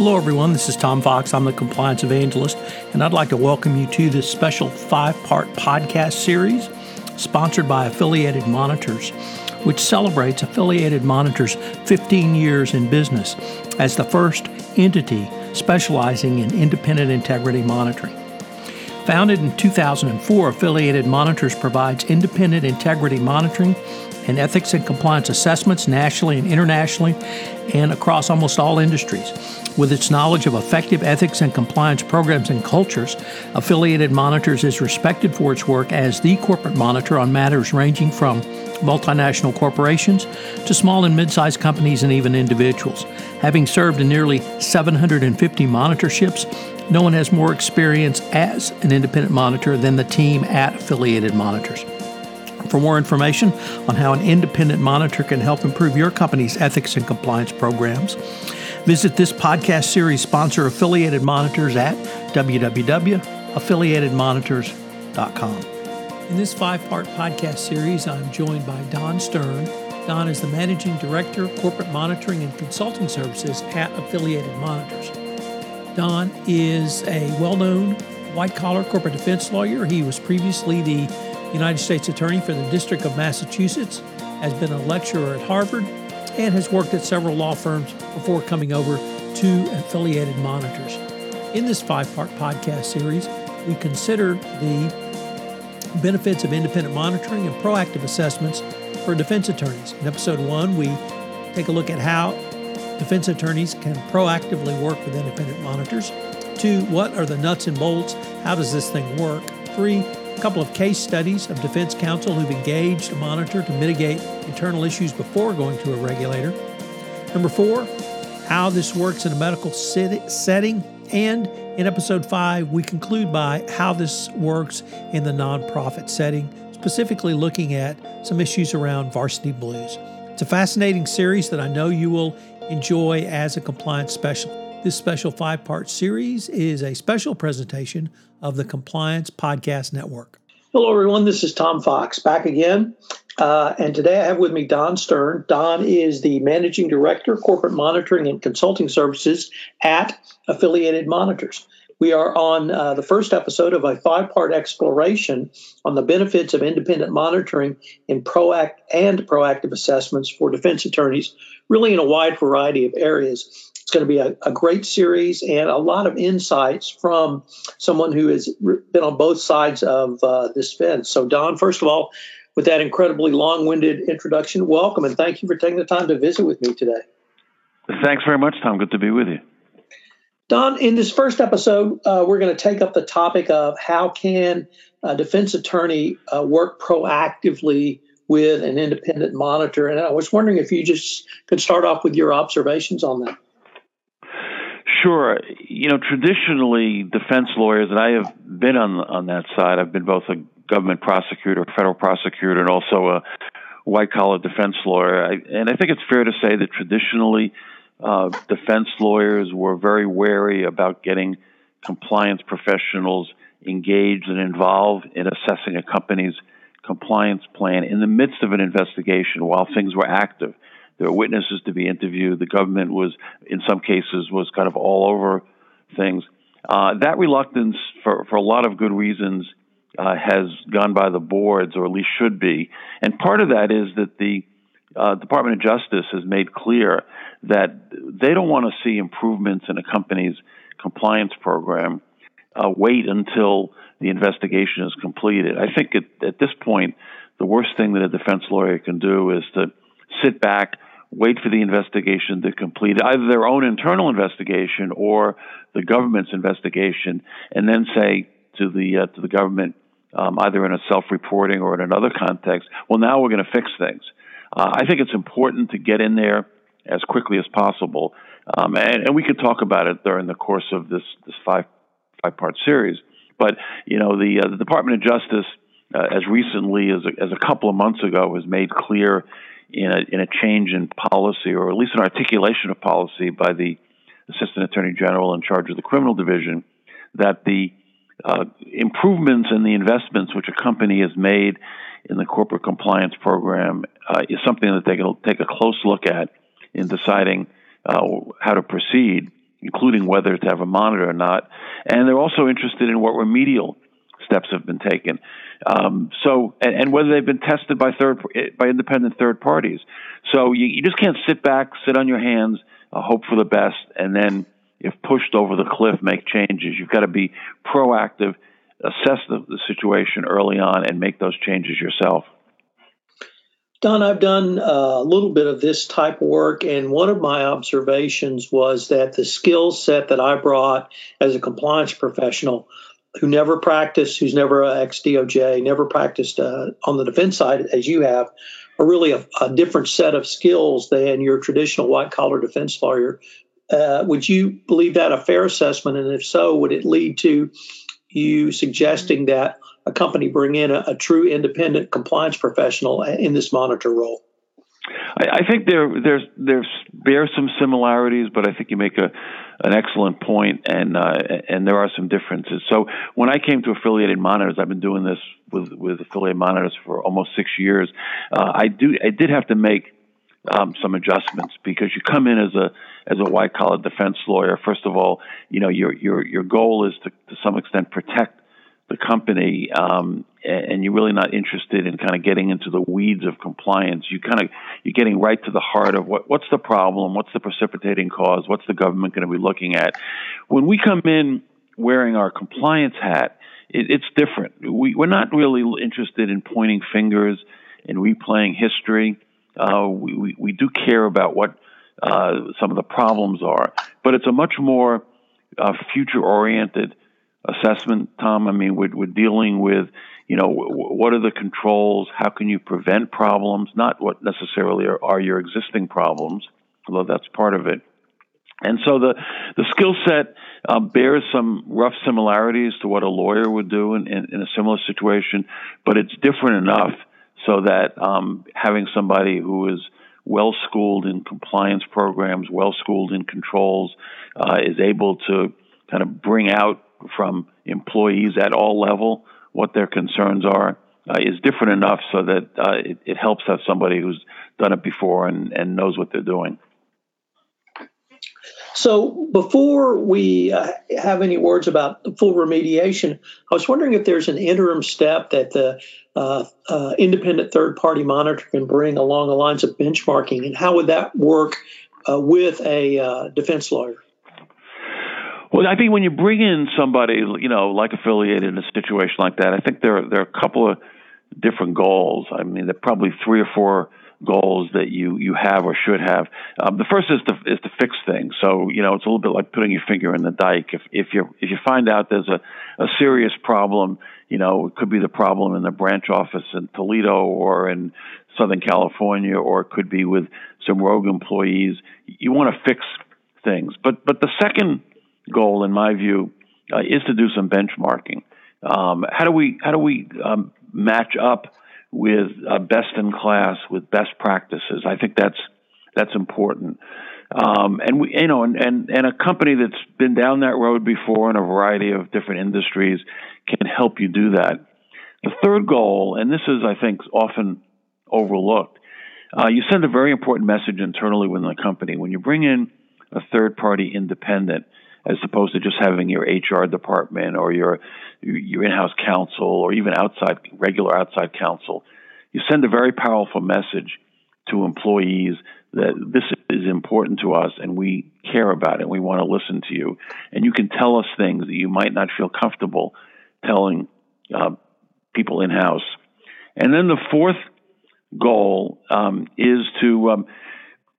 Hello, everyone. This is Tom Fox. I'm the compliance evangelist, and I'd like to welcome you to this special five part podcast series sponsored by Affiliated Monitors, which celebrates Affiliated Monitors' 15 years in business as the first entity specializing in independent integrity monitoring. Founded in 2004, Affiliated Monitors provides independent integrity monitoring and ethics and compliance assessments nationally and internationally and across almost all industries. With its knowledge of effective ethics and compliance programs and cultures, Affiliated Monitors is respected for its work as the corporate monitor on matters ranging from multinational corporations to small and mid sized companies and even individuals. Having served in nearly 750 monitorships, no one has more experience as an independent monitor than the team at Affiliated Monitors. For more information on how an independent monitor can help improve your company's ethics and compliance programs, visit this podcast series sponsor Affiliated Monitors at www.affiliatedmonitors.com. In this five part podcast series, I'm joined by Don Stern. Don is the Managing Director of Corporate Monitoring and Consulting Services at Affiliated Monitors. Don is a well known white collar corporate defense lawyer. He was previously the United States Attorney for the District of Massachusetts, has been a lecturer at Harvard, and has worked at several law firms before coming over to affiliated monitors. In this five part podcast series, we consider the benefits of independent monitoring and proactive assessments for defense attorneys. In episode one, we take a look at how defense attorneys can proactively work with independent monitors. Two, what are the nuts and bolts? How does this thing work? Three, a couple of case studies of defense counsel who've engaged a monitor to mitigate internal issues before going to a regulator. Number four, how this works in a medical setting. And in episode five, we conclude by how this works in the nonprofit setting, specifically looking at some issues around varsity blues. It's a fascinating series that I know you will enjoy as a compliance specialist. This special five part series is a special presentation of the Compliance Podcast Network. Hello, everyone. This is Tom Fox back again. Uh, and today I have with me Don Stern. Don is the Managing Director, Corporate Monitoring and Consulting Services at Affiliated Monitors. We are on uh, the first episode of a five part exploration on the benefits of independent monitoring in proact and proactive assessments for defense attorneys, really in a wide variety of areas. It's going to be a, a, great series and a lot of insights from someone who has been on both sides of uh, this fence. So, Don, first of all, with that incredibly long winded introduction, welcome and thank you for taking the time to visit with me today. Thanks very much, Tom. Good to be with you. Don, in this first episode, uh, we're going to take up the topic of how can a defense attorney uh, work proactively with an independent monitor. And I was wondering if you just could start off with your observations on that. Sure. You know, traditionally, defense lawyers, and I have been on on that side. I've been both a government prosecutor, a federal prosecutor, and also a white collar defense lawyer. I, and I think it's fair to say that traditionally, uh, defense lawyers were very wary about getting compliance professionals engaged and involved in assessing a company's compliance plan in the midst of an investigation while things were active. There were witnesses to be interviewed. The government was, in some cases, was kind of all over things. Uh, that reluctance, for, for a lot of good reasons, uh, has gone by the boards, or at least should be. And part of that is that the uh, Department of Justice has made clear that they don't want to see improvements in a company's compliance program, uh, wait until the investigation is completed. I think at, at this point, the worst thing that a defense lawyer can do is to sit back, wait for the investigation to complete, either their own internal investigation or the government's investigation, and then say to the uh, to the government, um, either in a self-reporting or in another context, well, now we're going to fix things. Uh, I think it's important to get in there as quickly as possible, um, and, and we could talk about it during the course of this this five five part series. But you know, the, uh, the Department of Justice, uh, as recently as a, as a couple of months ago, has made clear in a, in a change in policy, or at least an articulation of policy by the Assistant Attorney General in charge of the Criminal Division, that the uh, improvements and the investments which a company has made in the corporate compliance program uh, is something that they can take a close look at in deciding uh, how to proceed, including whether to have a monitor or not. And they're also interested in what remedial steps have been taken. Um, so, and, and, whether they've been tested by third by independent third parties. So you, you just can't sit back, sit on your hands, uh, hope for the best, and then if pushed over the cliff, make changes. You've got to be proactive, assess the, the situation early on, and make those changes yourself. Don, I've done uh, a little bit of this type of work, and one of my observations was that the skill set that I brought as a compliance professional who never practiced, who's never ex DOJ, never practiced uh, on the defense side as you have, are really a, a, different set of skills than your traditional white collar defense lawyer. Uh, would you believe that a fair assessment? And if so, would it lead to you suggesting that a company bring in a, a true independent compliance professional in this monitor role? I, I think there there's there's there are some similarities, but I think you make a an excellent point, and uh, and there are some differences. So when I came to affiliated monitors, I've been doing this with with affiliated monitors for almost six years. Uh, I do I did have to make um, some adjustments because you come in as a as a white collar defense lawyer. First of all, you know your your your goal is to to some extent protect the company, um, and you're really not interested in kind of getting into the weeds of compliance. You kind of you're getting right to the heart of what what's the problem, what's the precipitating cause, what's the government going to be looking at. When we come in wearing our compliance hat, it, it's different. We, we're not really interested in pointing fingers and replaying history. Uh, we, we, we do care about what uh, some of the problems are, but it's a much more uh, future oriented assessment, Tom. I mean, we're, we're dealing with, you know, what are the controls? How can you prevent problems? Not what necessarily are, are your existing problems, although that's part of it. And so the the skill set uh, bears some rough similarities to what a lawyer would do in, in, in a similar situation, but it's different enough so that um, having somebody who is well schooled in compliance programs, well schooled in controls, uh, is able to kind of bring out from employees at all level what their concerns are uh, is different enough so that uh, it, it, helps have somebody who's done it before and, and knows what they're doing. So, before we uh, have any words about full remediation, I was wondering if there's an interim step that the uh, uh, independent third party monitor can bring along the lines of benchmarking, and how would that work uh, with a defense lawyer? Well, I think when you bring in somebody, you know, like affiliated in a situation like that, I think there are, there are a couple of different goals. I mean, there are probably three or four goals that you you have or should have. Um, the first is to is to fix things. So you know, it's a little bit like putting your finger in the dike. If if you if you find out there's a a serious problem, you know, it could be the problem in the branch office in Toledo or in Southern California, or it could be with some rogue employees. You want to fix things. But but the second goal, in my view, uh, is to do some benchmarking. Um, how do we how do we um, match up with uh, best in class with best practices? I think that's that's important. Um, and we, you know, and, and and a company that's been down that road before in a variety of different industries can help you do that. The third goal, and this is, I think, often overlooked, uh, you send a very important message internally within the company when you bring in a third party independent as opposed to just having your HR department or your your in-house counsel or even outside regular outside counsel. You send a very powerful message to employees that this is important to us and we care about it. We want to listen to you. And you can tell us things that you might not feel comfortable telling uh, people in house. And then the fourth goal um, is to um,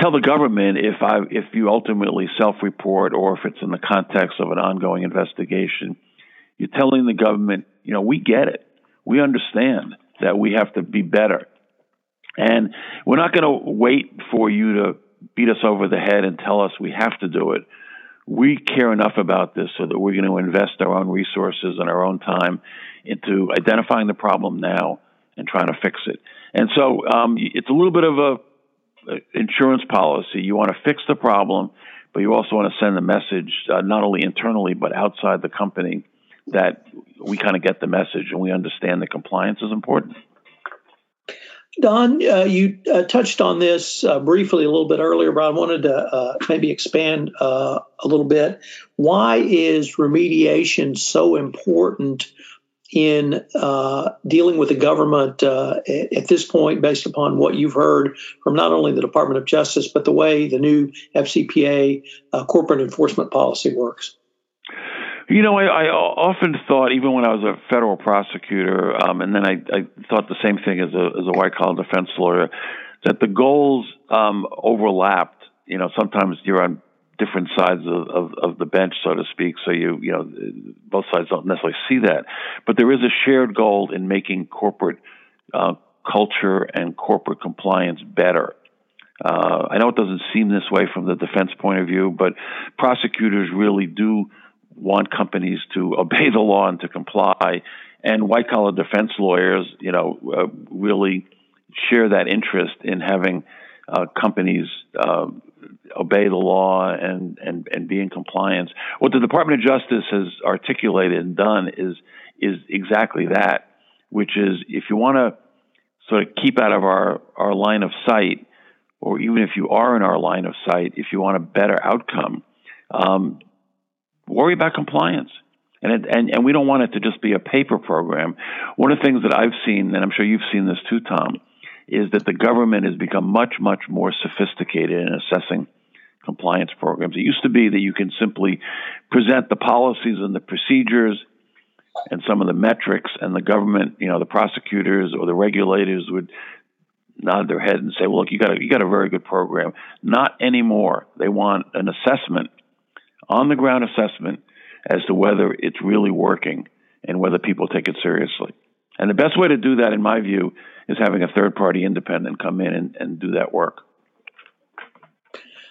tell the government if I if you ultimately self-report or if it's in the context of an ongoing investigation, you're telling the government, you know, we get it, we understand that we have to be better, and we're not going to wait for you to beat us over the head and tell us we have to do it. We care enough about this so that we're going to invest our own resources and our own time into identifying the problem now and trying to fix it. And so um, it's a little bit of a insurance policy. You want to fix the problem, but you also want to send a message uh, not only internally but outside the company that we kind of get the message and we understand that compliance is important. Don, uh, you uh, touched on this uh, briefly a little bit earlier, but I wanted to uh, maybe expand uh, a little bit. Why is remediation so important in uh, dealing with the government uh, at this point, based upon what you've heard from not only the Department of Justice, but the way the new FCPA uh, corporate enforcement policy works? You know, I, I, often thought, even when I was a federal prosecutor, um, and then I, I, thought the same thing as a, as a white collar defense lawyer, that the goals um, overlapped. You know, sometimes you're on different sides of, of, of, the bench, so to speak. So you you know both sides don't necessarily see that, but there is a shared goal in making corporate uh, culture and corporate compliance better. Uh, I know it doesn't seem this way from the defense point of view, but prosecutors really do want companies to obey the law and to comply. And white collar defense lawyers, you know, uh, really share that interest in having uh, companies uh, obey the law and, and, and be in compliance. What the Department of Justice has articulated and done is is exactly that, which is if you want to sort of keep out of our, our line of sight, or even if you are in our line of sight, if you want a better outcome, um, worry about compliance. And, it, and and we don't want it to just be a paper program. One of the things that I've seen, and I'm sure you've seen this too, Tom, is that the government has become much, much more sophisticated in assessing compliance programs. It used to be that you can simply present the policies and the procedures and some of the metrics, and the government, you know, the prosecutors or the regulators would nod their head and say, "Well, look, you got a, you got a very good program." Not anymore. They want an assessment, on the ground assessment, as to whether it's really working and whether people take it seriously. And the best way to do that, in my view, is having a third party independent come in and, and do that work.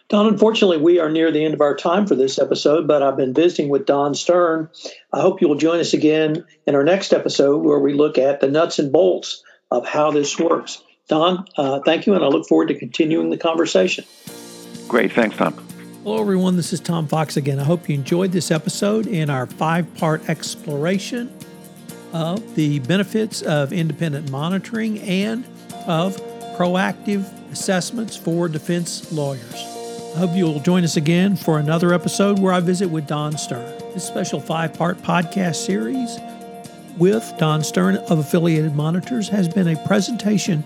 Don, unfortunately, we are near the end of our time for this episode, but I've been visiting with Don Stern. I hope you will join us again in our next episode where we look at the nuts and bolts of how this works. Don, uh, thank you, and I look forward to continuing the conversation. Great. Thanks, Tom. Hello, everyone. This is Tom Fox again. I hope you enjoyed this episode in our five part exploration of the benefits of independent monitoring and of proactive assessments for defense lawyers. I hope you'll join us again for another episode where I visit with Don Stern. This special five part podcast series with Don Stern of Affiliated Monitors has been a presentation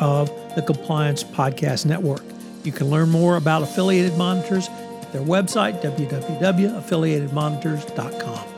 of the Compliance Podcast Network. You can learn more about Affiliated Monitors at their website, www.affiliatedmonitors.com.